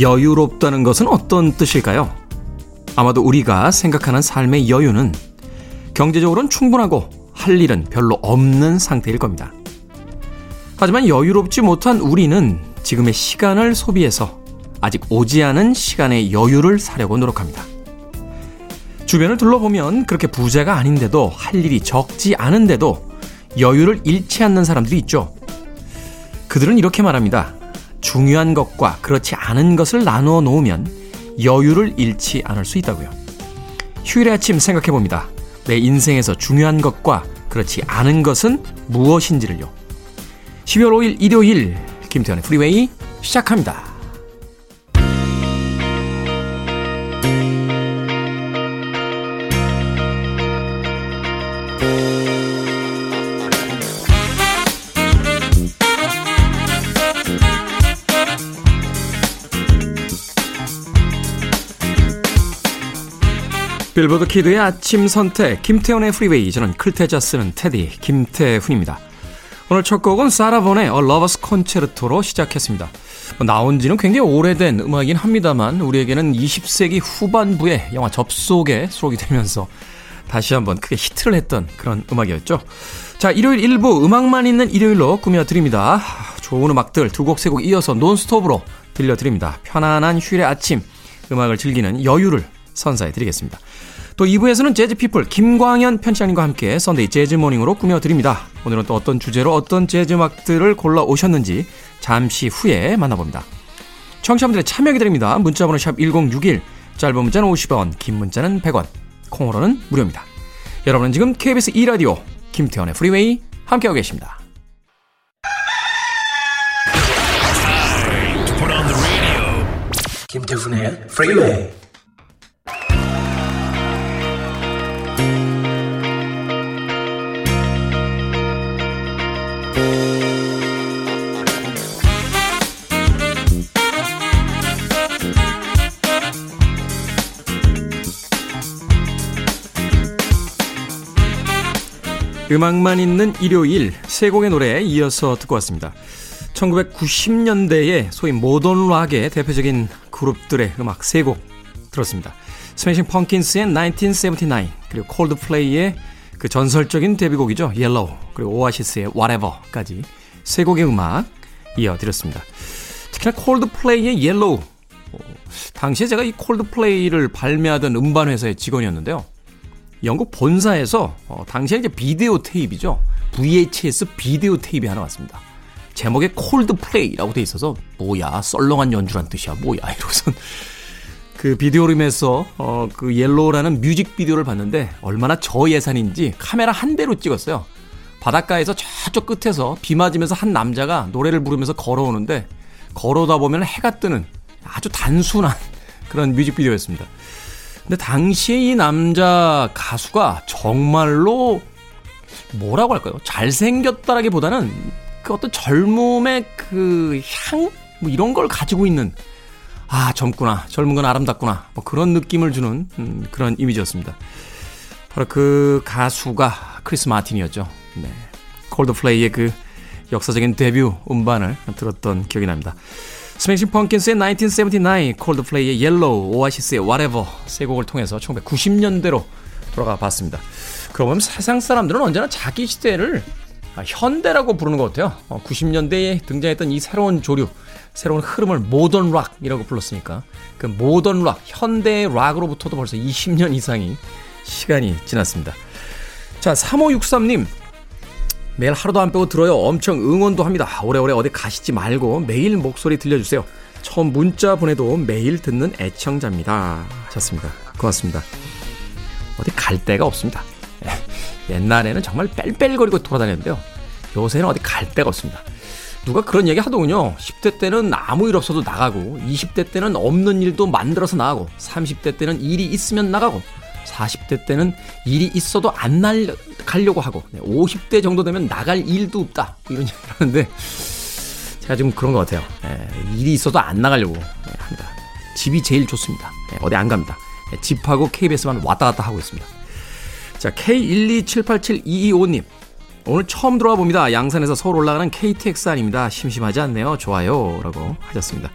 여유롭다는 것은 어떤 뜻일까요? 아마도 우리가 생각하는 삶의 여유는 경제적으로는 충분하고 할 일은 별로 없는 상태일 겁니다. 하지만 여유롭지 못한 우리는 지금의 시간을 소비해서 아직 오지 않은 시간의 여유를 사려고 노력합니다. 주변을 둘러보면 그렇게 부자가 아닌데도 할 일이 적지 않은데도 여유를 잃지 않는 사람들이 있죠. 그들은 이렇게 말합니다. 중요한 것과 그렇지 않은 것을 나누어 놓으면 여유를 잃지 않을 수 있다고요. 휴일의 아침 생각해 봅니다. 내 인생에서 중요한 것과 그렇지 않은 것은 무엇인지를요. 12월 5일 일요일 김태현의 프리웨이 시작합니다. Billboard kid의 아침 선택 김태훈의 Freeway 저는 클 태 자 쓰는 태디 김태훈입니다. 오늘 첫 곡은 사라 본의 A Lover's Concerto로 시작했습니다. 뭐 나온 지는 굉장히 오래된 음악이긴 합니다만 우리에게는 20세기 후반부에 영화 접속에 수록이 되면서 다시 한번 크게 히트를 했던 그런 음악이었죠. 자, 일요일 일부 음악만 있는 일요일로 꾸며드립니다. 좋은 음악들 두 곡, 세 곡 이어서 논스톱으로 들려드립니다. 편안한 휴일의 아침, 음악을 즐기는 여유를 선사해드리겠습니다. 또 2부에서는 Jazz People 김광현 편집장님과 함께 Sunday Jazz Morning으로 꾸며드립니다. 오늘은 또 어떤 주제로 어떤 재즈 음악들을 골라오셨는지 잠시 후에 만나봅니다. 청취자분들의 참여 기다립니다. 문자번호 샵 1061, 짧은 문자는 50원, 긴 문자는 100원, 콩으로는 무료입니다. 여러분은 지금 KBS 2라디오 김태훈의 Freeway 함께하고 계십니다. 김태훈의 프리웨이 음악만 있는 일요일 세 곡의 노래에 이어서 듣고 왔습니다. 1990년대의 소위 modern rock의 대표적인 그룹들의 음악 세 곡 들었습니다. Smashing Pumpkins의 1979 그리고 Coldplay의 그 전설적인 데뷔곡이죠. Yellow 그리고 Oasis의 Whatever까지 세 곡의 음악 이어드렸습니다. 특히나 Coldplay의 Yellow 당시에 제가 이 Coldplay를 발매하던 음반 회사의 직원이었는데요. 영국 본사에서 어, 당시에 이제 비디오 테이프죠. VHS 비디오 테이프 하나 왔습니다. 제목에 Cold Play라고 돼 있어서 뭐야 썰렁한 연주란 뜻이야 뭐야 이러고선 그 비디오룸에서 어, 그 Yellow라는 뮤직 비디오를 봤는데 얼마나 저예산인지 카메라 한 대로 찍었어요. 바닷가에서 저쪽 끝에서 비 맞으면서 한 남자가 노래를 부르면서 걸어오는데 걸어오다 보면 해가 뜨는 아주 단순한 그런 뮤직비디오였습니다. 근데 당시에 이 남자 가수가 정말로 뭐라고 할까요? 잘생겼다라기보다는 그 어떤 젊음의 그 향? 뭐 이런 걸 가지고 있는 아, 젊구나. 젊은 건 아름답구나. 뭐 그런 느낌을 주는 음, 그런 이미지였습니다. 바로 그 가수가 크리스 마틴이었죠. 네. Coldplay의 그 역사적인 데뷔 음반을 들었던 기억이 납니다. Smashing Pumpkins의 1979, Coldplay의 Yellow, Oasis의 Whatever 세 곡을 통해서 1990년대로 돌아가 봤습니다. 그러면 세상 사람들은 언제나 자기 시대를 현대라고 부르는 것 같아요. 90년대에 등장했던 이 새로운 조류, 새로운 흐름을 모던 락이라고 불렀으니까 그 모던 락, 현대 락으로부터도 벌써 20년 이상이 시간이 지났습니다. 자, 3563님. 매일 하루도 안 빼고 들어요. 엄청 응원도 합니다. 오래오래 어디 가시지 말고 매일 목소리 들려주세요. 처음 문자 보내도 매일 듣는 애청자입니다. 하셨습니다. 고맙습니다. 어디 갈 데가 없습니다. 옛날에는 정말 뺄뺄거리고 돌아다녔는데요. 요새는 어디 갈 데가 없습니다. 누가 그런 얘기 하더군요. 10대 때는 아무 일 없어도 나가고, 20대 때는 없는 일도 만들어서 나가고, 30대 때는 일이 있으면 나가고, 40대 때는 일이 있어도 안 나가려고 하고 50대 정도 되면 나갈 일도 없다. 이런 얘기를 하는데 제가 지금 그런 것 같아요. 예, 일이 있어도 안 나가려고 합니다. 집이 제일 좋습니다. 예, 어디 안 갑니다. 예, 집하고 KBS만 왔다 갔다 하고 있습니다. 자 K127872225님. 오늘 처음 들어와 봅니다. 양산에서 서울 올라가는 KTX 아닙니다. 심심하지 않네요. 좋아요. 라고 하셨습니다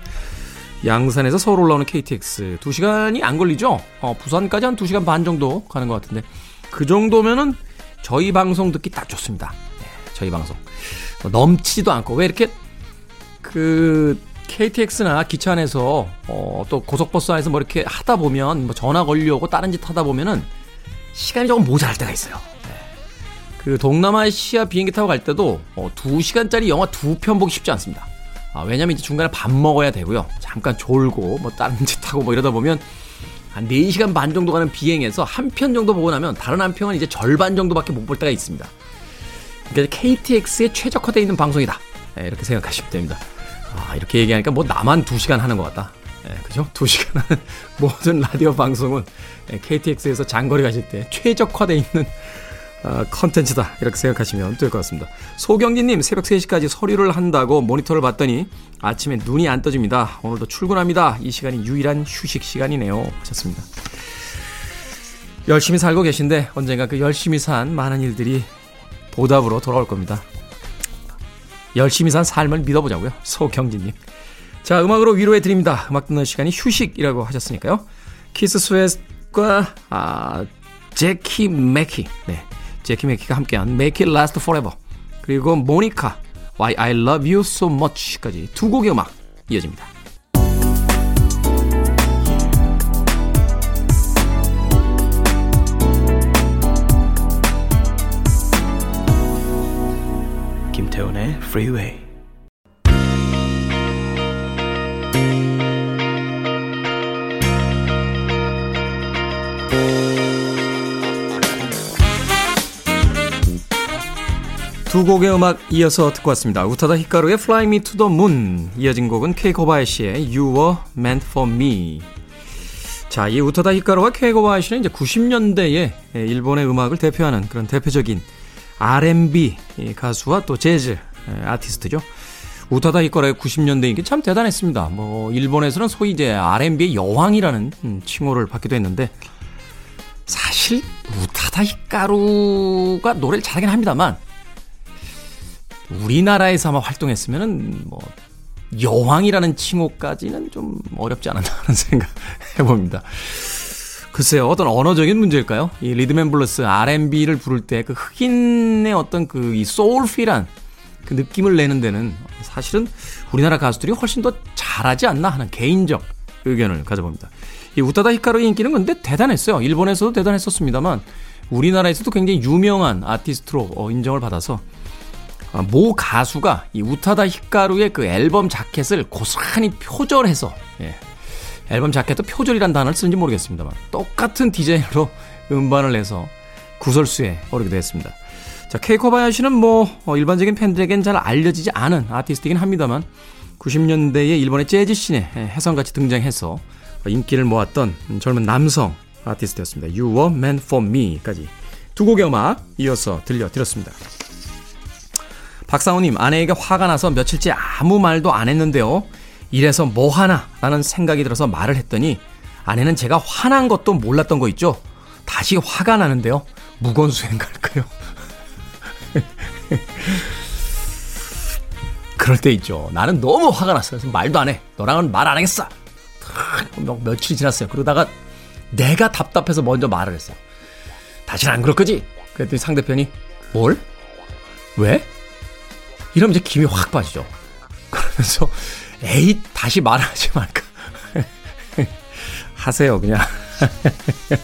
양산에서 서울 올라오는 KTX 2시간이 안 걸리죠? 어, 부산까지 한 2시간 반 정도 가는 것 같은데 그 정도면은 저희 방송 듣기 딱 좋습니다. 네, 저희 방송. 뭐 넘치지도 않고 왜 이렇게 그 KTX나 기차 안에서 어, 또 고속버스 안에서 뭐 이렇게 하다 보면 뭐 전화 걸려고 다른 짓 하다 보면은 시간이 조금 모자랄 때가 있어요. 네. 그 동남아시아 비행기 타고 갈 때도 어, 2시간짜리 영화 두 편 보기 쉽지 않습니다. 아, 왜냐면 이제 중간에 밥 먹어야 되고요. 잠깐 졸고 뭐 다른 짓 하고 뭐 이러다 보면 한 4시간 반 정도 가는 비행에서 한 편 정도 보고 나면 다른 한 편은 이제 절반 정도밖에 못 볼 때가 있습니다. 그러니까 KTX에 최적화되어 있는 방송이다. 네, 이렇게 생각하시면 됩니다. 아, 이렇게 얘기하니까 뭐 나만 2시간 하는 것 같다. 네, 그죠? 2시간 하는 모든 라디오 방송은 KTX에서 장거리 가실 때 최적화되어 있는 어, 컨텐츠다. 이렇게 생각하시면 될 것 같습니다. 소경진님, 새벽 3시까지 서류를 한다고 모니터를 봤더니 아침에 눈이 안 떠집니다. 오늘도 출근합니다. 이 시간이 유일한 휴식 시간이네요. 하셨습니다. 열심히 살고 계신데 언젠가 그 열심히 산 많은 일들이 보답으로 돌아올 겁니다. 열심히 산 삶을 믿어보자고요. 소경진님. 자, 음악으로 위로해 드립니다. 음악 듣는 시간이 휴식이라고 하셨으니까요. 키스 스웻과 아, 재키 맥기. 네. 재키 맥기가 함께한 Make It Last Forever. 그리고 모니카 Why I Love You So Much까지 두 곡의 음악 이어집니다. 김태훈의 Freeway. 두 곡의 음악 이어서 듣고 왔습니다. 우타다 히카루의 Fly Me to the Moon 이어진 곡은 케이 코바야시의 You Were Meant for Me 자, 이 우타다 히카루와 케이 코바야시는 이제 90년대에 일본의 음악을 대표하는 그런 대표적인 R&B 가수와 또 재즈 아티스트죠. 우타다 히카루의 90년대 인기 참 대단했습니다. 뭐 일본에서는 소위 이제 R&B의 여왕이라는 음, 칭호를 받기도 했는데 사실 우타다 히카루가 노래를 잘하긴 합니다만 우리나라에서 아마 활동했으면은 뭐 여왕이라는 칭호까지는 좀 어렵지 않았나 하는 생각 해봅니다. 글쎄요, 어떤 언어적인 문제일까요? 이 리드맨블러스 R&B를 부를 때 그 흑인의 어떤 그 이 소울필한 그 느낌을 내는 데는 사실은 우리나라 가수들이 훨씬 더 잘하지 않나 하는 개인적 의견을 가져봅니다. 이 우타다 히카루의 인기는 근데 대단했어요. 일본에서도 대단했었습니다만 우리나라에서도 굉장히 유명한 아티스트로 어, 인정을 받아서 아, 모 가수가 이 우타다 히카루의 그 앨범 자켓을 고스란히 표절해서 예. 앨범 자켓도 표절이란 단어를 쓰는지 모르겠습니다만 똑같은 디자인으로 음반을 내서 구설수에 오르기도 했습니다. 자, 케이코바야시는 뭐 어, 일반적인 팬들에겐 잘 알려지지 않은 아티스트이긴 합니다만 90년대에 일본의 재즈 씬에 해성같이 등장해서 인기를 모았던 젊은 남성 아티스트였습니다. You Were Meant For Me까지 두 곡의 음악 이어서 들려드렸습니다. 박상우님, 아내에게 화가 나서 며칠째 아무 말도 안 했는데요. 이래서 뭐 하나? 라는 생각이 들어서 말을 했더니 아내는 제가 화난 것도 몰랐던 거 있죠? 다시 화가 나는데요. 무거운 수행 갈까요? 그럴 때 있죠. 나는 너무 화가 났어요. 그래서 말도 안 해. 너랑은 말 안 하겠어. 며칠 지났어요. 그러다가 내가 답답해서 먼저 말을 했어. 다시는 안 그럴 거지? 그랬더니 상대편이 뭘? 왜? 이러면 이제 김이 확 빠지죠. 그러면서 에이 다시 말하지 말까. 하세요 그냥.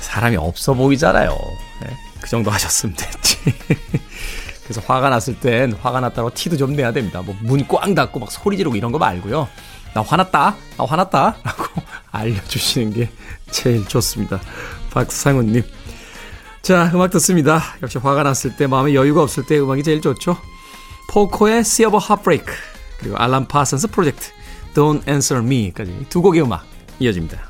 사람이 없어 보이잖아요. 네, 그 정도 하셨으면 됐지. 그래서 화가 났을 땐 화가 났다고 티도 좀 내야 됩니다. 뭐 문 꽝 닫고 막 소리 지르고 이런 거 말고요. 나 화났다. 나 화났다. 라고 알려주시는 게 제일 좋습니다. 박상훈님. 자, 음악 듣습니다. 역시 화가 났을 때, 마음에 여유가 없을 때 음악이 제일 좋죠. 포코의 Sea of Heartbreak, 그리고 알람 파슨스 프로젝트, Don't Answer Me까지 두 곡의 음악 이어집니다.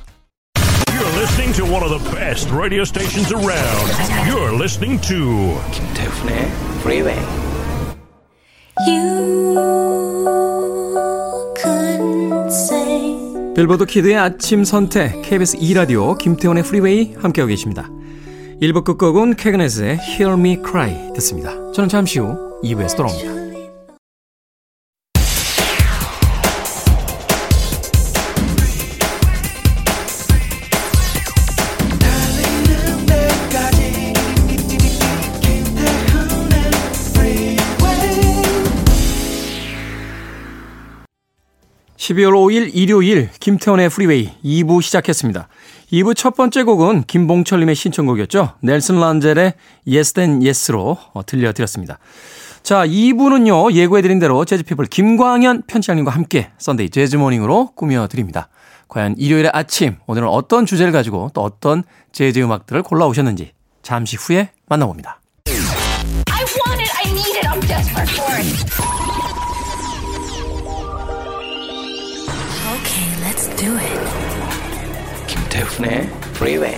You're listening to one of the best radio stations around. You're listening to 김태훈의 Freeway. You couldn't say Billboard kid의 아침 선택, KBS 2 라디오, 김태훈의 Freeway 함께하고 계십니다. 1부 끝곡은 Cagnet의 Hear Me Cry 듣습니다. 저는 잠시 후 2부에서 돌아옵니다. (12월 5일) 일요일 김태원의 프리웨이 2부 시작했습니다. 2부 첫 번째 곡은 김봉철님의 신청곡이었죠. 넬슨 란젤의 Yes Then Yes로 어, 들려드렸습니다. 자, 2부는요, 예고해드린 대로 재즈피플 김광현 편집장님과 함께 Sunday Jazz Morning으로 꾸며드립니다. 과연 일요일의 아침, 오늘은 어떤 주제를 가지고 또 어떤 재즈 음악들을 골라오셨는지 잠시 후에 만나봅니다. Okay, let's do it. 김태훈의 프리웨이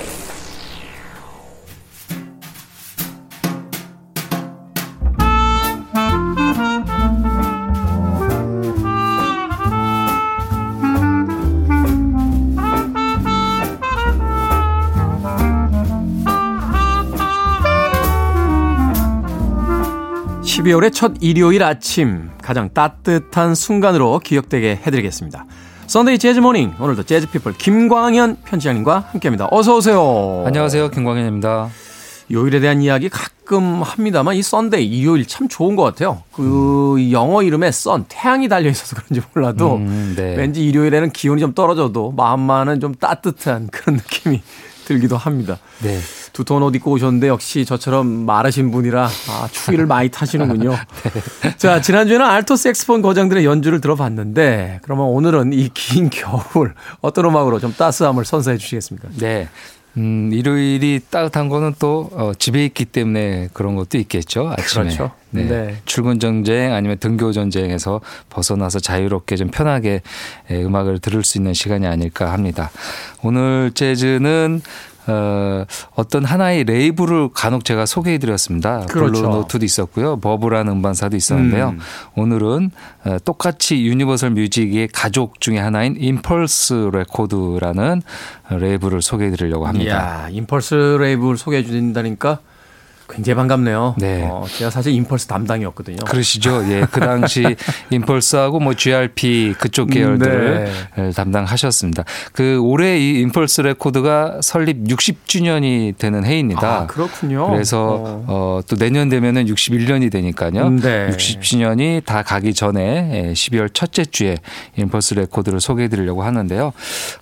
12월의 첫 일요일 아침 가장 따뜻한 순간으로 기억되게 해드리겠습니다. Sunday Jazz Morning 오늘도 재즈 피플 김광현 편집장님과 함께합니다. 어서 오세요. 안녕하세요. 김광현입니다. 요일에 대한 이야기 가끔 합니다만 이 Sunday 일요일 참 좋은 것 같아요. 그 영어 이름에 sun 태양이 달려 있어서 그런지 몰라도 음, 네. 왠지 일요일에는 기온이 좀 떨어져도 마음만은 좀 따뜻한 그런 느낌이 들기도 합니다. 네. 두터운 옷 입고 오셨는데 역시 저처럼 마르신 분이라 아, 추위를 많이 타시는군요. 네. 자, 지난주에는 알토 색스폰 거장들의 연주를 들어봤는데 그러면 오늘은 이 긴 겨울 어떤 음악으로 좀 따스함을 선사해 주시겠습니까? 네. 음, 일요일이 따뜻한 거는 또 어, 집에 있기 때문에 그런 것도 있겠죠. 아침에. 그렇죠. 네. 네. 출근 전쟁 아니면 등교 전쟁에서 벗어나서 자유롭게 좀 편하게 예, 음악을 들을 수 있는 시간이 아닐까 합니다. 오늘 재즈는 어, 어떤 하나의 레이블을 간혹 제가 소개해 드렸습니다. 그렇죠. 블루노트도 있었고요. 버브라는 음반사도 있었는데요. 음. 오늘은 어, 똑같이 유니버설 뮤직의 가족 중에 하나인 임펄스 레코드라는 레이블을 소개해 드리려고 합니다. 이야, 임펄스 레이블 소개해 주신다니까 굉장히 반갑네요. 네. 어, 제가 사실 임펄스 담당이었거든요. 그러시죠. 예. 그 당시 임펄스하고 뭐 GRP 그쪽 계열들을 네. 담당하셨습니다. 그 올해 이 임펄스 레코드가 설립 60주년이 되는 해입니다. 아, 그렇군요. 그래서 어. 어, 또 내년 되면은 61년이 되니까요. 네. 60주년이 다 가기 전에 예, 12월 첫째 주에 임펄스 레코드를 소개해 드리려고 하는데요.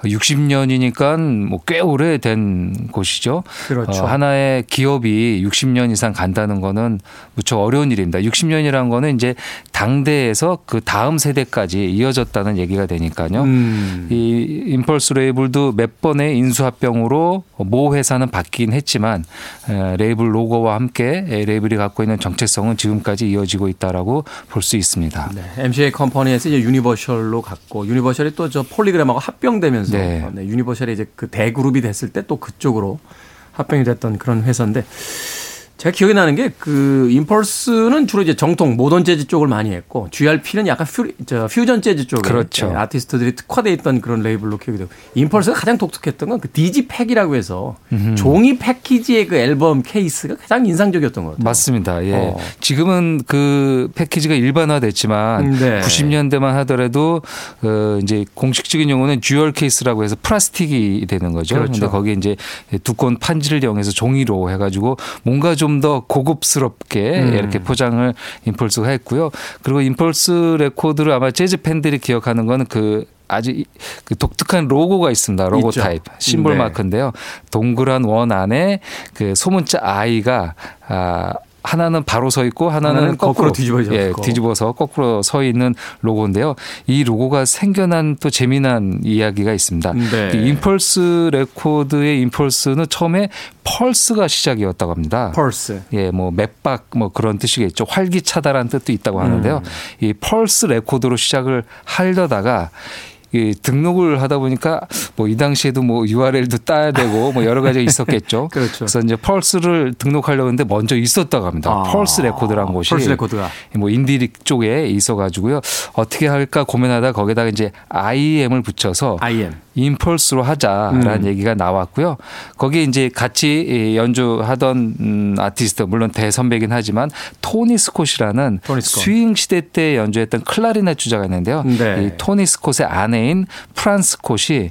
60년이니까 뭐 꽤 오래된 곳이죠. 그렇죠. 어, 하나의 기업이 60년 이상 간다는 거는 무척 어려운 일입니다. 60년이라는 거는 이제 당대에서 그 다음 세대까지 이어졌다는 얘기가 되니까요. 음. 이 임펄스 레이블도 몇 번의 인수합병으로 모 회사는 바뀌긴 했지만 에, 레이블 로고와 함께 에, 레이블이 갖고 있는 정체성은 지금까지 이어지고 있다라고 볼 수 있습니다. 네, MCA 컴퍼니에서 이제 유니버셜로 갔고 유니버셜이 또 저 폴리그램하고 합병되면서 네. 네, 유니버셜이 이제 그 대그룹이 됐을 때 또 그쪽으로 합병이 됐던 그런 회사인데 제가 기억이 나는 게 그 임펄스는 주로 이제 정통 모던 재즈 쪽을 많이 했고 GRP는 약간 퓨, 저 퓨전 재즈 쪽에 그렇죠. 네, 아티스트들이 특화돼 있던 그런 레이블로 기억이 되고 임펄스가 가장 독특했던 건 그 digipak이라고 해서 종이 패키지의 그 앨범 케이스가 가장 인상적이었던 것 같아요. 맞습니다. 예. 어. 지금은 그 패키지가 일반화됐지만 네. 90년대만 하더라도 어 이제 공식적인 용어는 jewel case라고 해서 플라스틱이 되는 거죠. 그렇죠. 근데 거기에 이제 두꺼운 판지를 이용해서 종이로 해 가지고 뭔가 좀더 고급스럽게 음. 이렇게 포장을 임펄스가 했고요. 그리고 임펄스 레코드를 아마 재즈 팬들이 기억하는 거는 그 아주 이- 그 독특한 로고가 있습니다. 로고 있죠. 타입 심볼 네. 마크인데요. 동그란 원 안에 그 소문자 I가 아 하나는 바로 서 있고 하나는, 하나는 거꾸로 거꾸로, 뒤집어져 예. 뒤집어서 거꾸로 서 있는 로고인데요. 이 로고가 생겨난 또 재미난 이야기가 있습니다. 네. 이 임펄스 레코드의 임펄스는 처음에 펄스가 시작이었다고 합니다. 펄스. 예, 뭐 맥박 뭐 그런 뜻이겠죠. 활기차다라는 뜻도 있다고 하는데요. 음. 이 펄스 레코드로 시작을 하려다가 이 등록을 하다 보니까 뭐 이 당시에도 뭐 URL도 따야 되고 뭐 여러 가지가 있었겠죠. 그렇죠. 그래서 이제 펄스를 등록하려고 했는데 먼저 있었다고 합니다. 아, 펄스 레코드라는 곳이 펄스 레코드가. 뭐 인디 쪽에 있어 가지고요. 어떻게 할까 고민하다 거기다가 이제 IM을 붙여서 IM. 임펄스로 하자라는 음. 얘기가 나왔고요. 거기에 이제 같이 이 연주하던 음, 아티스트 물론 대선배긴 하지만 토니 스콧이라는 토니 스콧. 스윙 시대 때 연주했던 클라리넷 주자가 있는데요. 네. 이 토니 스콧의 아내인 프란스 스콧이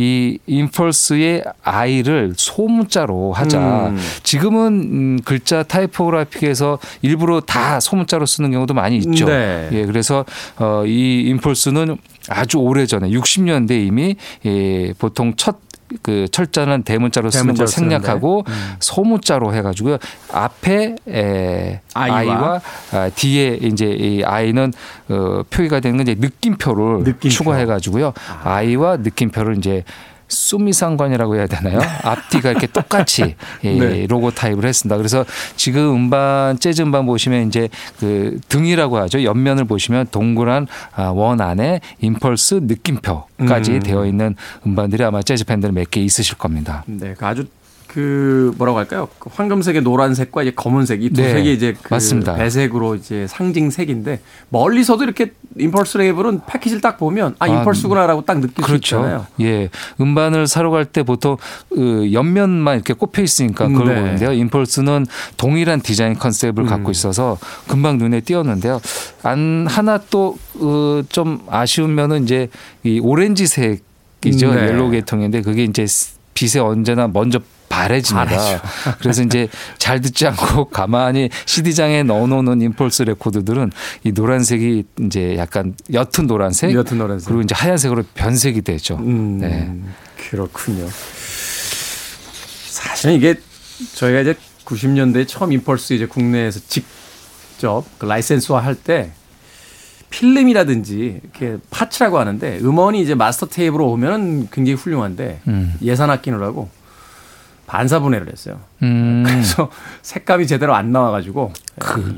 이 임펄스의 I를 소문자로 하자. 음. 지금은 음, 글자 typographic에서 일부러 다 소문자로 쓰는 경우도 많이 있죠. 네. 예, 그래서 어, 이 임펄스는 아주 오래 전에 60년대 이미 예, 보통 첫 그 철자는 대문자로 쓰는 걸 대문자로. 생략하고 음. 소문자로 해가지고요 앞에 에, 아이와. 아이와 아, 뒤에 이제 이 아이는 어, 표기가 되는 건 이제 느낌표를 느낌표. 추가해가지고요 아이와 느낌표를 이제 수미상관이라고 해야 되나요? 앞뒤가 이렇게 똑같이 예, 네. 로고 타입을 했습니다. 그래서 지금 음반 재즈 음반 보시면 이제 그 등이라고 하죠. 옆면을 보시면 동그란 아, 원 안에 임펄스 느낌표까지 음. 되어 있는 음반들이 아마 재즈 팬들 몇 개 있으실 겁니다. 네, 그 아주 그 뭐라고 할까요? 그 황금색의 노란색과 이제 검은색 이 두 네, 색이 이제 그 맞습니다. 배색으로 이제 상징색인데 멀리서도 이렇게 임펄스 레이블은 패키지를 딱 보면 아 아, 임펄스구나라고 딱 느낄 수 있잖아요. 그렇죠. 예. 음반을 사러 갈 때 보통 그 옆면만 이렇게 꼽혀 있으니까 그걸 네. 보는데요. 임펄스는 동일한 디자인 컨셉을 음. 갖고 있어서 금방 눈에 띄었는데요. 안 하나 또좀 아쉬운 면은 이제 이 오렌지색이죠. 네. yellow 계통인데 그게 이제 빛에 언제나 먼저 바래집니다. 바래죠. 그래서 이제 잘 듣지 않고 가만히 CD장에 넣어놓는 임펄스 레코드들은 이 노란색이 이제 약간 옅은 노란색, 옅은 노란색. 그리고 이제 하얀색으로 변색이 되죠. 음, 네. 그렇군요. 사실은 이게 저희가 이제 90년대 처음 임펄스 이제 국내에서 직접 그 라이센스화 할 때 필름이라든지 이렇게 parts라고 하는데 음원이 이제 마스터 테이프로 오면은 굉장히 훌륭한데 음. 예산 아끼느라고 반사분해를 했어요. 음, 그래서 색감이 제대로 안 나와가지고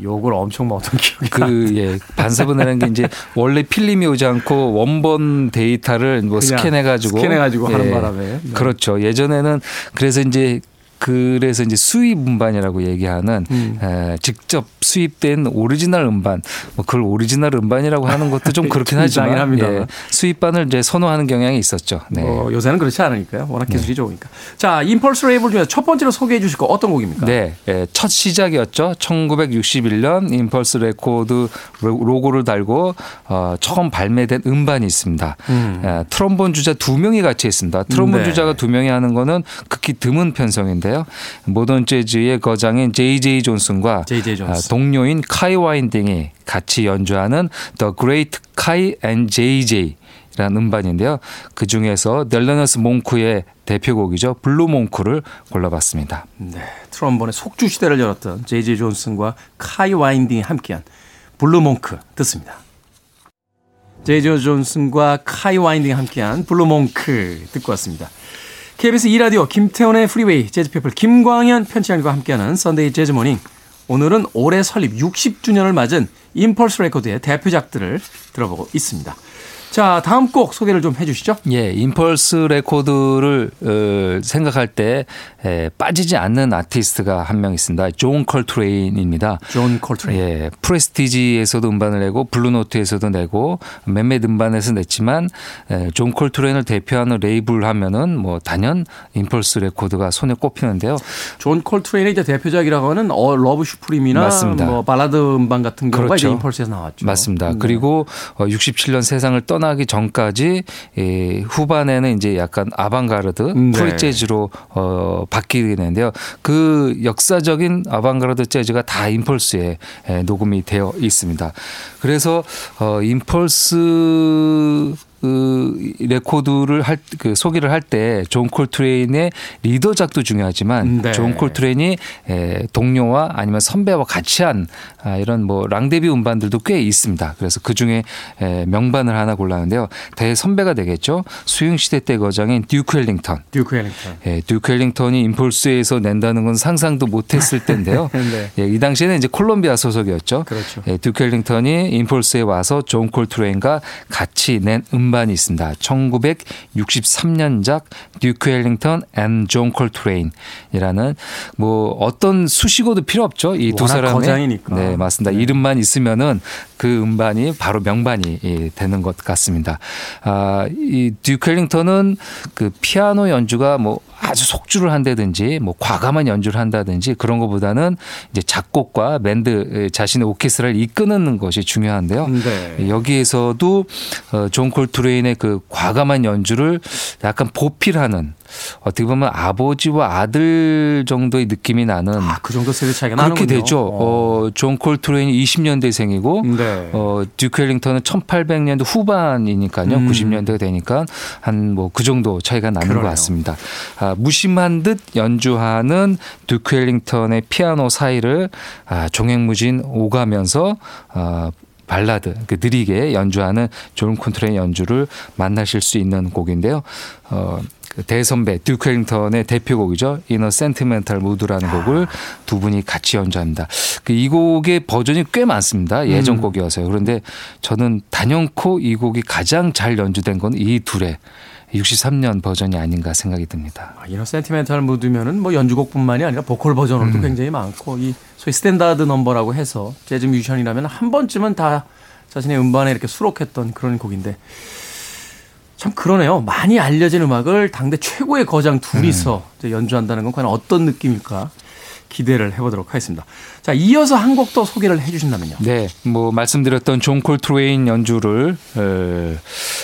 욕을 엄청 먹었던 기억이 나. 그, 예, 반사분해라는 게 이제 원래 필름이 오지 않고 원본 데이터를 뭐 스캔해가지고. 스캔해가지고 하는 예, 바람에. 네. 그렇죠. 예전에는 그래서 이제 그래서 이제 수입 음반이라고 얘기하는 음. 에, 직접 수입된 오리지널 음반, 뭐 그걸 오리지널 음반이라고 하는 것도 좀 그렇긴 좀 하지만 이상하긴 합니다만. 예, 수입반을 이제 선호하는 경향이 있었죠. 네. 뭐 요새는 그렇지 않으니까요. 워낙 기술이 좋으니까. 자, 임펄스 레이블 중에 첫 번째로 소개해 주실 거 어떤 곡입니까? 네, 예, 첫 시작이었죠. 1961년 임펄스 레코드 로- 로고를 달고 어, 처음 발매된 음반이 있습니다. 음. 예, 트럼본 주자 두 명이 같이 있습니다. 트럼본 네. 주자가 두 명이 하는 거는 극히 드문 편성인데요. 모던 재즈의 거장인 J.J. 존슨과 J.J. 존슨. 아, 동료인 카이 와인딩이 같이 연주하는 The Great Kai and J.J. 라는 음반인데요. 그 중에서 델로니어스 몽크의 대표곡이죠. Blue Monk를 골라봤습니다. 네, 트럼본의 속주 시대를 열었던 J.J. 존슨과 카이 와인딩이 함께한 Blue Monk 듣습니다. J.J. 존슨과 카이 와인딩이 함께한 Blue Monk 듣고 왔습니다. KBS 2라디오 김태훈의 프리웨이 재즈피플 김광현 편집장과 함께하는 썬데이 재즈모닝 오늘은 올해 설립 60주년을 맞은 임펄스 레코드의 대표작들을 들어보고 있습니다. 자, 다음 곡 소개를 좀 해주시죠. 예, 임펄스 레코드를 어, 생각할 때 에, 빠지지 않는 아티스트가 한 명 있습니다. 존 콜트레인입니다. 존 콜트레인. 예, 프레스티지에서도 음반을 내고 블루노트에서도 내고 몇몇 음반에서 냈지만 에, 존 콜트레인을 대표하는 레이블 하면은 뭐 단연 임펄스 레코드가 손에 꼽히는데요. 존 콜트레인의 이제 대표작이라고 하는 A Love Supreme이나 맞습니다. 뭐 발라드 음반 같은 경우가 그렇죠. 이제 임펄스에서 나왔죠. 맞습니다. 네. 그리고 어, 67년 세상을 떠나기 전까지 에, 후반에는 이제 약간 아방가르드 네. 프리 재즈로 어, 바뀌게 되는데요. 그 역사적인 아방가르드 재즈가 다 임펄스에 에, 녹음이 되어 있습니다. 그래서 어, 임펄스 그 레코드를 할 그 소개를 할 때 존 콜트레인의 리더작도 중요하지만 네. 존 콜트레인이 에, 동료와 아니면 선배와 같이 한 아, 이런 뭐 랑데부 음반들도 꽤 있습니다. 그래서 그 중에 에, 명반을 하나 골랐는데요. 대 선배가 되겠죠. 스윙 시대 때 거장인 듀크 엘링턴. 듀크 엘링턴. 예, 듀크 엘링턴이 임펄스에서 낸다는 건 상상도 못했을 때인데요. 네. 예, 이 당시에는 이제 콜롬비아 소속이었죠. 그렇죠. 예, 듀크 엘링턴이 임펄스에 와서 존 콜트레인과 같이 낸 음반이 있습니다. 1963년작 듀크 엘링턴 and 존 콜트레인이라는 뭐 어떤 수식어도 필요 없죠. 이 두 사람의 거장이니까. 네, 맞습니다. 이름만 있으면은 그 음반이 바로 명반이 예, 되는 것 같습니다. 아, 이 듀크 엘링턴은 그 피아노 연주가 뭐 아주 속주를 한다든지 뭐 과감한 연주를 한다든지 그런 것보다는 이제 작곡과 밴드 자신의 오케스트라를 이끄는 것이 중요한데요. 네. 여기에서도 어, 존 콜트레인의 그 과감한 연주를 약간 보필하는 어떻게 보면 아버지와 아들 정도의 느낌이 나는 아, 그 정도 세대 차이가 그렇게 나는군요. 되죠. 어, 존 콜트레인이 20년대생이고 네. 어, 듀크 엘링턴은 1800년도 후반이니까요. 음. 90년대가 되니까 한 뭐 그 정도 차이가 나는 그러네요. 것 같습니다. 아, 무심한 듯 연주하는 듀크 엘링턴의 피아노 사이를 아, 종횡무진 오가면서 아, 발라드, 그 느리게 연주하는 존 콜트레인 연주를 만나실 수 있는 곡인데요. 어, 그 대선배 듀크 엘링턴의 대표곡이죠. In a Sentimental Mood라는 곡을 두 분이 같이 연주합니다. 그 이 곡의 버전이 꽤 많습니다. 예전 음. 곡이어서요. 그런데 저는 단연코 이 곡이 가장 잘 연주된 건 이 둘의 63년 버전이 아닌가 생각이 듭니다. 아, In a Sentimental Mood면은 뭐 연주곡뿐만이 아니라 보컬 버전으로도 음. 굉장히 많고 이 소위 스탠다드 넘버라고 해서 재즈 뮤지션이라면 한 번쯤은 다 자신의 음반에 이렇게 수록했던 그런 곡인데 참 그러네요. 많이 알려진 음악을 당대 최고의 거장 둘이서 음. 연주한다는 건 과연 어떤 느낌일까 기대를 해보도록 하겠습니다. 자, 이어서 한 곡 더 소개를 해 주신다면요. 네, 뭐 말씀드렸던 존 콜트레인 연주를 에,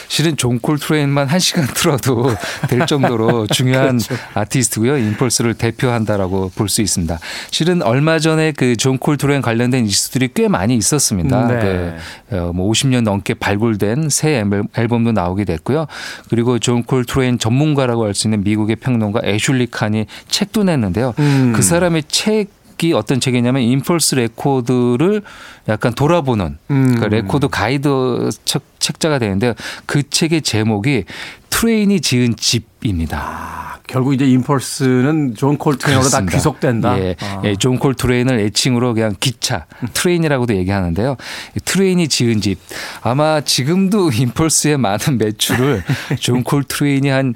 실은 존 콜트레인만 한 시간 틀어도 될 정도로 중요한 그렇죠. 아티스트고요. 임펄스를 대표한다라고 볼 수 있습니다. 실은 얼마 전에 그 존 콜트레인 관련된 이슈들이 꽤 많이 있었습니다. 네. 그, 어, 뭐 50년 넘게 발굴된 새 앨범- 앨범도 나오게 됐고요. 그리고 존 콜트레인 전문가라고 할 수 있는 미국의 평론가 애슐리 칸이 책도 냈는데요. 음. 그 사람의 책 이 어떤 책이냐면 임펄스 레코드를 약간 돌아보는 음. 그 레코드 가이드 책, 책자가 되는데요. 그 책의 제목이 트레인이 지은 집입니다. 아, 결국 이제 임펄스는 존 콜트레인으로 다. 귀속된다. 예, 아. 예, 존 콜트레인을 애칭으로 그냥 기차, 트레인이라고도 얘기하는데요. 이 트레인이 지은 집. 아마 지금도 임펄스의 많은 매출을 존 콜트레인이 한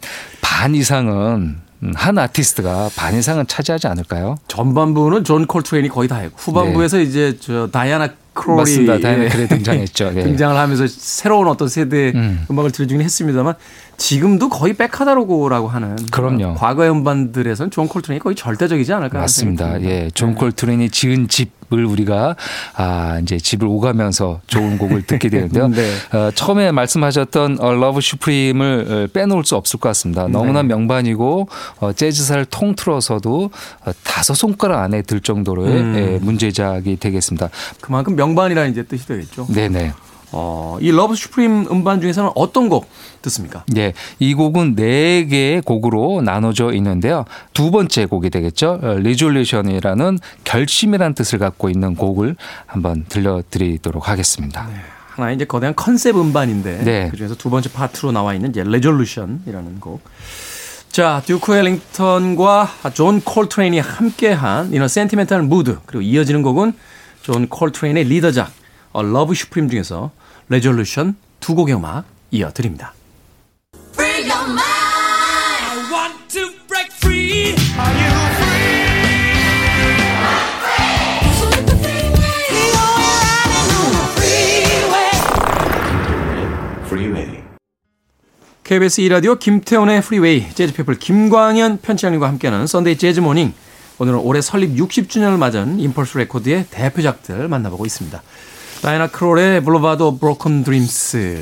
반 이상은 음, 한 아티스트가 반 이상은 차지하지 않을까요? 전반부는 존 콜트레인이 거의 다 했고 후반부에서 이제 저 다이아나 크롤이 네. 맞습니다. 다이아나 예, 크롤이 등장했죠. 예. 등장을 하면서 새로운 어떤 세대의 음. 음. 악을 들려주긴 했습니다만 지금도 거의 back catalog라고 하는 그럼요. 과거의 음반들에서는 존 콜트레인이 거의 절대적이지 않을까 맞습니다. 예, 존 네. 콜트레인이 지은 집을 우리가 아 이제 집을 오가면서 좋은 곡을 듣게 되는데요. 네. 어, 처음에 말씀하셨던 A Love Supreme을 어, 빼놓을 수 없을 것 같습니다. 너무나 네. 명반이고 어, 재즈사를 통틀어서도 어, 다섯 손가락 안에 들 정도로의 음. 예, 문제작이 되겠습니다. 그만큼 명반이라는 이제 뜻이 되겠죠. 네네. 어, 이 Love Supreme 음반 중에서는 어떤 곡 듣습니까? 네, 이 곡은 네 개의 곡으로 나눠져 있는데요. 두 번째 곡이 되겠죠. Resolution이라는 결심이라는 뜻을 갖고 있는 곡을 한번 들려드리도록 하겠습니다. 하나의 이제 거대한 컨셉 음반인데 네. 그중에서 두 번째 파트로 나와 있는 이제 Resolution이라는 곡. 자, 듀크 엘링턴과 존 콜트레인이 함께한 In a Sentimental Mood 그리고 이어지는 곡은 존 콜트레인의 리더작 A Love Supreme 중에서 Resolution 두 곡의 음악 이어드립니다. KBS 2라디오 김태훈의 프리웨이 재즈피플 김광현 편집장님과 함께하는 Sunday Jazz Morning 오늘은 올해 설립 60주년을 맞은 임펄스 레코드의 대표작들 만나보고 있습니다. 다이애나 크롤의 Boulevard of Broken Dreams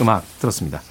음악 들었습니다.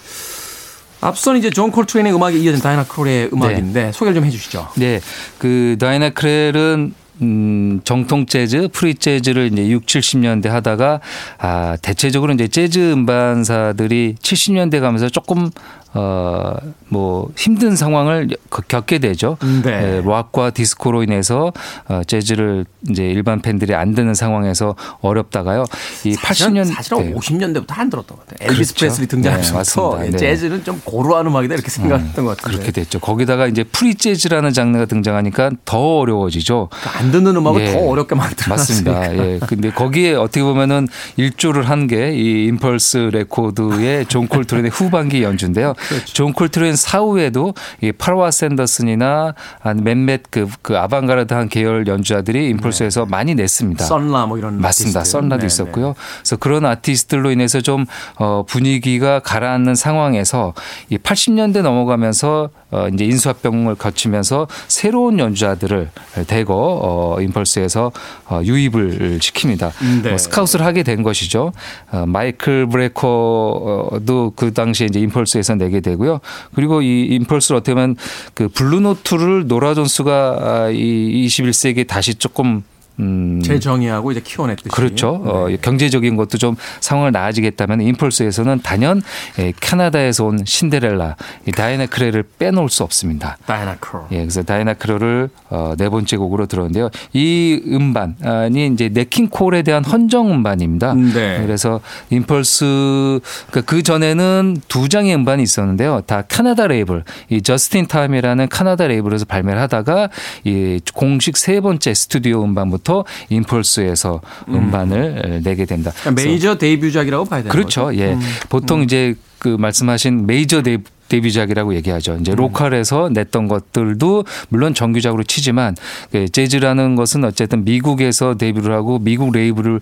앞선 이제 존 콜트레인의 음악이 이어진 다이애나 크롤의 음악인데 소개를 좀 해주시죠. 네, 그 다이애나 크롤은 음, 정통 재즈, 프리 재즈를 이제 6, 70년대 하다가 아, 대체적으로 이제 재즈 음반사들이 70년대 가면서 조금 어, 뭐 힘든 상황을 겪- 겪게 되죠. 네. 예, 락과 디스코로 인해서 어, 재즈를 이제 일반 팬들이 안 듣는 상황에서 어렵다가요. 이 80년 사실은 50년대부터 안 들었던 것 같아요. 엘비스 그렇죠. 프레슬리 등장하면서 네, 맞습니다. 네. 재즈는 좀 고루한 음악이다 이렇게 생각했던 것 같아요. 그렇게 됐죠. 거기다가 이제 프리 재즈라는 장르가 등장하니까 더 어려워지죠. 안 듣는 음악을 예. 더 어렵게 만들어 맞습니다. 예. 근데 거기에 어떻게 보면은 일조를 한 게 이 임펄스 레코드의 존 콜트레인의 후반기 연주인데요. 존 콜트레인 사후에도 이 파로아 샌더스나 맨맷 그, 그 아방가르드한 계열 연주자들이 임펄스에서 많이 냈습니다. 선 라 뭐 이런 맞습니다. 아티스트. 선 라도 네, 있었고요. 그래서 그런 아티스트들로 인해서 좀 어, 분위기가 가라앉는 상황에서 이 80년대 넘어가면서 어, 이제 인수합병을 거치면서 새로운 연주자들을 대거 어, 임펄스에서 어, 유입을 시킵니다. 네. 어, 스카웃을 하게 된 것이죠. 어, 마이클 브레커도 그 당시에 이제 임펄스에서 내게 되고요. 그리고 이 임펄스를 어떻게 보면 그 블루노트를 노라 존스가 아, 이 21세기 다시 조금 음, 재정의하고 이제 키워냈듯이. 그렇죠. 어, 네. 경제적인 것도 좀 상황을 나아지게 했다면 임펄스에서는 단연 예, 캐나다에서 온 신데렐라 이 다이애나 크롤을 빼놓을 수 없습니다. 다이애나 크롤. 예, 그래서 다이애나 크롤을 어, 네 번째 곡으로 들었는데요. 이 음반이 이제 냇 킹 콜에 대한 헌정 음반입니다. 네. 그래서 임펄스 그러니까 그 전에는 두 장의 음반이 있었는데요. 다 캐나다 레이블, 이 저스틴 타임이라는 캐나다 레이블에서 발매를 하다가 이 공식 세 번째 스튜디오 음반부터 임펄스에서 음반을 내게 된다. 그러니까 메이저 데뷔작이라고 봐야 되는 그렇죠. 거죠. 예. 보통 이제 그 말씀하신 메이저 데뷔 데뷔작이라고 얘기하죠. 이제 로컬에서 냈던 것들도 물론 정규작으로 치지만 그 재즈라는 것은 어쨌든 미국에서 데뷔를 하고 미국 레이블을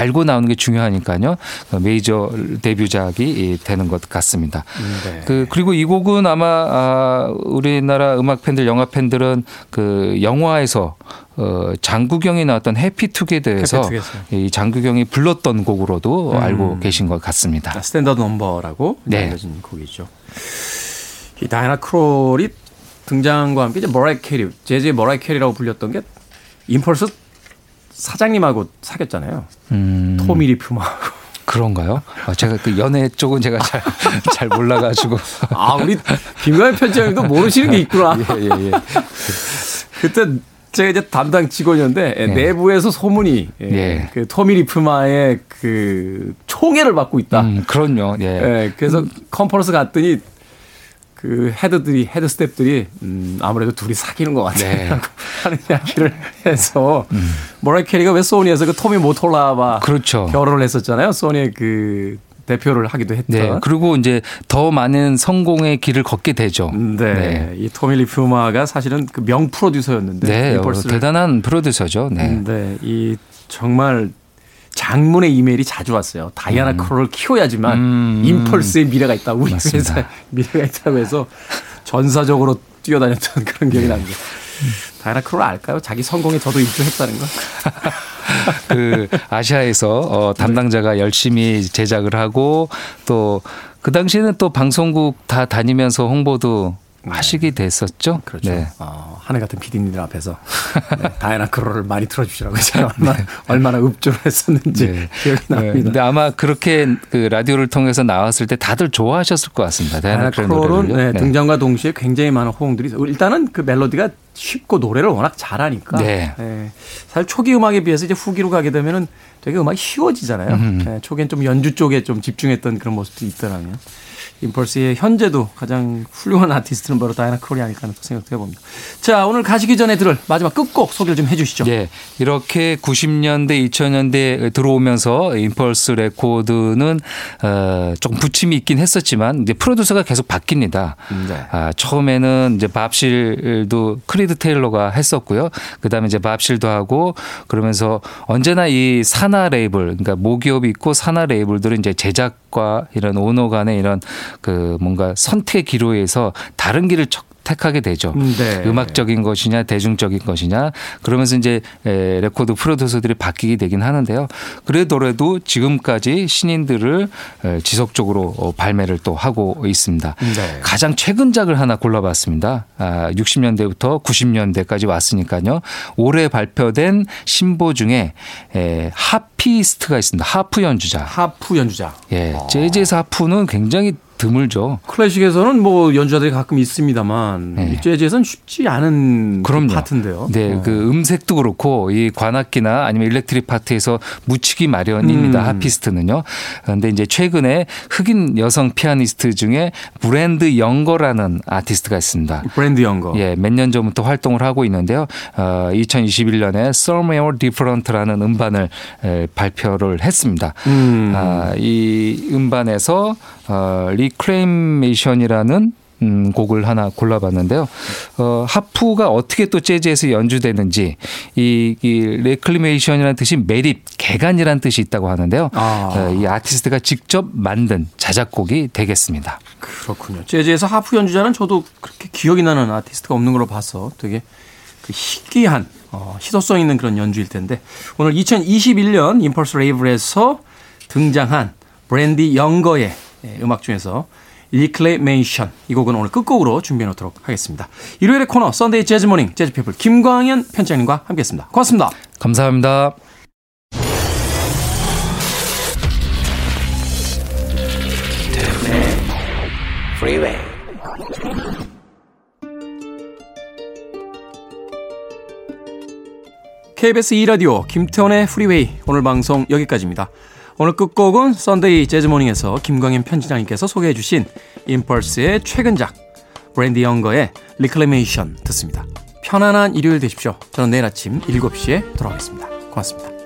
달고 나오는 게 중요하니까요. 그 메이저 데뷔작이 되는 것 같습니다. 네. 그 그리고 이 곡은 아마 아 우리나라 음악 팬들, 영화 팬들은 그 영화에서 어 장국영이 나왔던 Happy Together에서 Happy Together. 이 장국영이 불렀던 곡으로도 음. 알고 계신 것 같습니다. 아, 스탠더드 넘버라고 네. 알려진 곡이죠. 이 다이애나 크롤이 등장과 함께 이제 머라이 캐리, 재즈의 머라이 캐리라고 불렸던 게 임펄스 사장님하고 사귀었잖아요. 음, 토미 리프마하고. 그런가요? 아, 제가 그 연애 쪽은 제가 잘, 잘 몰라가지고. 아, 우리 김광현 편집장님도 모르시는 게 있구나. 예, 예, 예. 그때 제가 이제 담당 직원이었는데 네. 내부에서 소문이 예, 예. 그 토미 리프마의 그 총애를 받고 있다. 음, 그럼요. 예. 예, 그래서 컨퍼런스 갔더니 그 head들이 head 스태프들이 음, 아무래도 둘이 사귀는 것 같다고 네. 음. 하는 이야기를 해서 머라이어 캐리가 왜 소니에서 그 토미 모톨라와 그렇죠. 결혼을 했었잖아요. 소니의 그 대표를 하기도 했던. 네. 그리고 이제 더 많은 성공의 길을 걷게 되죠. 네. 네. 이 토미 리프마가 사실은 그 명 프로듀서였는데 네. 대단한 프로듀서죠. 네. 네. 이 정말 장문의 이메일이 자주 왔어요. 다이아나 크로를 키워야지만 음. 임펄스의 미래가 있다. 우리 맞습니다. 회사에 미래가 있다고 해서 전사적으로 뛰어다녔던 그런 기억이 납니다. 다이아나 크로를 알까요? 자기 성공에 저도 일조했다는 거. 그 아시아에서 어, 담당자가 열심히 제작을 하고 또 그 당시에는 또 방송국 다 다니면서 홍보도 하시게 됐었죠. 그렇죠. 네. 어, 하늘 같은 PD님들 앞에서 네, 다이아나 크로를 많이 틀어주시라고 제가 얼마나, 얼마나 읍조를 했었는지 네. 기억이 네. 납니다. 근데 아마 그렇게 그 라디오를 통해서 나왔을 때 다들 좋아하셨을 것 같습니다. 다이아나 크롤은 노래를요. 네, 네. 등장과 동시에 굉장히 많은 호응들이 있어요. 일단은 그 멜로디가 쉽고 노래를 워낙 잘하니까 네. 예, 사실 초기 음악에 비해서 이제 후기로 가게 되면은 되게 음악이 쉬워지잖아요. 예, 초기엔 좀 연주 쪽에 좀 집중했던 그런 모습도 있었다면 임펄스의 현재도 가장 훌륭한 아티스트는 바로 다이애나 크롤이 아닐까 하는 생각도 해봅니다. 자 오늘 가시기 전에 들을 마지막 끝곡 소개를 좀 해주시죠. 예, 이렇게 90년대, 2000년대 들어오면서 임펄스 레코드는 어, 조금 부침이 있긴 했었지만 이제 프로듀서가 계속 바뀝니다. 네. 아, 처음에는 이제 밥 실도 크리드 테일러가 했었고요. 그다음에 이제 밥 실도 하고 그러면서 언제나 이 산하 레이블, 그러니까 모기업이 있고 산하 레이블들은 이제 제작 과 이런 오너 간의 이런 그 뭔가 선택 기로에서 다른 길을 척 택하게 되죠. 네. 음악적인 것이냐 대중적인 것이냐 그러면서 이제 에, 레코드 프로듀서들이 바뀌게 되긴 하는데요. 그래도라도 지금까지 신인들을 에, 지속적으로 어, 발매를 또 하고 있습니다. 네. 가장 최근작을 하나 골라봤습니다. 아, 60년대부터 90년대까지 왔으니까요. 올해 발표된 신보 중에 에, 하피스트가 있습니다. 하프 연주자. 하프 연주자. 예, 재즈에서 하프는 굉장히 드물죠. 클래식에서는 뭐 연주자들이 가끔 있습니다만 네. 이 재즈에서는 쉽지 않은 그 그럼요. 파트인데요. 네, 어. 그 음색도 그렇고 이 관악기나 아니면 일렉트릭 파트에서 묻히기 마련입니다. 음. 하피스트는요. 그런데 이제 최근에 흑인 여성 피아니스트 중에 브랜디 영거라는 아티스트가 있습니다. 브랜디 영거. 예, 몇 년 전부터 활동을 하고 있는데요. 어, 2021년에 Somewhere Different라는 음반을 에, 발표를 했습니다. 음. 아, 이 음반에서 어, Reclamation이라는 음, 곡을 하나 골라봤는데요. 어, 하프가 어떻게 또 재즈에서 연주되는지 이, 이 Reclamation이라는 뜻이 매립, 개간이라는 뜻이 있다고 하는데요. 아. 어, 이 아티스트가 직접 만든 자작곡이 되겠습니다. 그렇군요. 재즈에서 하프 연주자는 저도 그렇게 기억이 나는 아티스트가 없는 걸로 봐서 되게 그 희귀한 어, 희소성 있는 그런 연주일 텐데 오늘 2021년 임펄스 레이블에서 등장한 브랜디 영거의 예, 음악 중에서 Reclamation 이 곡은 오늘 끝곡으로 준비해 놓도록 하겠습니다. 일요일의 코너 Sunday 재즈 Morning 재즈 피플 김광현 편집장님과 함께했습니다. 고맙습니다. 감사합니다. KBS 2라디오 김태원의 프리웨이 오늘 방송 여기까지입니다. 오늘 끝곡은 Sunday 재즈 Morning에서 김광현 편집장님께서 소개해 주신 임펄스의 최근작 브랜디 영거의 Reclamation 듣습니다. 편안한 일요일 되십시오. 저는 내일 아침 7시에 돌아오겠습니다. 고맙습니다.